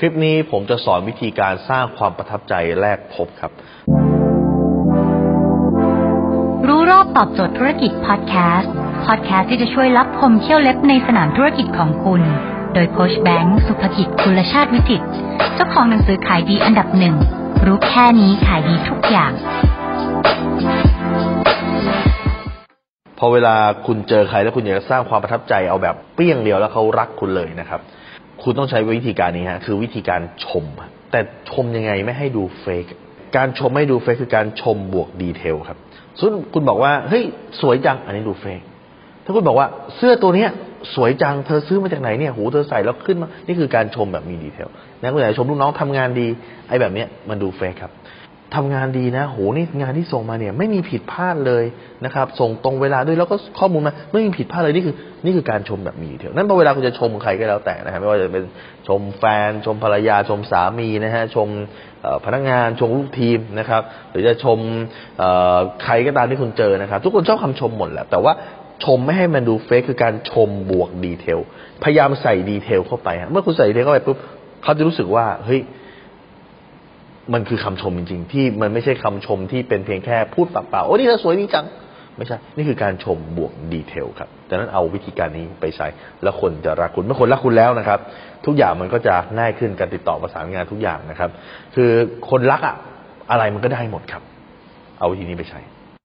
คลิปนี้ผมจะสอนวิธีการสร้างความประทับใจแรกพบครับ รู้รอบตอบโจทย์ธุรกิจพอดแคสต์พอดแคสต์ที่จะช่วยรับพมเที่ยวเล็บในสนามธุรกิจของคุณ โดยโคชแบงค์สุภกิจคุลชาติวิจิตรเจ้าของหนังสือขายดีอันดับหนึ่ง รู้แค่นี้ขายดีทุกอย่าง พอเวลาคุณเจอใครแล้วคุณอยากจะสร้างความประทับใจเอาแบบเปรี้ยงเดียวแล้วเขารักคุณเลยนะครับ คุณต้องใช้วิธีการนี้ฮะคือวิธีการชม แต่ชมยังไงไม่ให้ดู fake การชมไม่ดู fake คือการชมบวก detail ครับสมมติคุณบอกว่าเฮ้ยสวยจังอันนี้ดู fake ถ้าคุณบอกว่าเสื้อตัวเนี้ยสวยจังเธอซื้อมาจากไหนเนี่ยหูยเธอใส่แล้วขึ้นมานี่คือการชมแบบมี detail นะคุณอยากชมลูกน้องทำงานดีไอ้แบบเนี้ยมันดู fake ครับ ทำงานดีนะ โห นี่งานที่ส่งมาเนี่ย ไม่มีผิดพลาดเลยนะครับ ส่งตรงเวลาด้วยแล้วก็ข้อมูลมาไม่มีผิดพลาดเลยนี่คือ นี่คือการชมแบบมี detail นั่นพอเวลาคุณจะชมใครก็แล้วแต่นะครับไม่ว่าจะเป็นชมแฟน ชมภรรยาชมสามีนะฮะชมพนักงานชมลูกทีมนะครับ หรือจะชมใครก็ตามที่คุณเจอนะครับ ทุกคนชอบคำชมหมดแหละแต่ว่าชมไม่ให้มันดู fake คือการชมบวก detail พยายามใส่ detail เข้าไปฮะเมื่อคุณใส่ detail เข้าไปปุ๊บเขาจะรู้สึกว่าเฮ้ย มันคือคำชมจริง ๆ ที่มันไม่ใช่คำชมที่เป็นเพียงแค่พูดปากเปล่าโอ้นี่เธอสวยดีจัง ไม่ใช่ นี่คือการชมบวกดีเทลครับดังนั้นเอาวิธีการนี้ไปใช้ แล้วคนจะรักคุณเมื่อคนรักคุณแล้วนะครับ ทุกอย่างมันก็จะง่ายขึ้นการติดต่อประสานงานทุกอย่างนะครับ คือคนรักอะอะไรมันก็ได้หมดครับ เอาวิธีนี้ไปใช้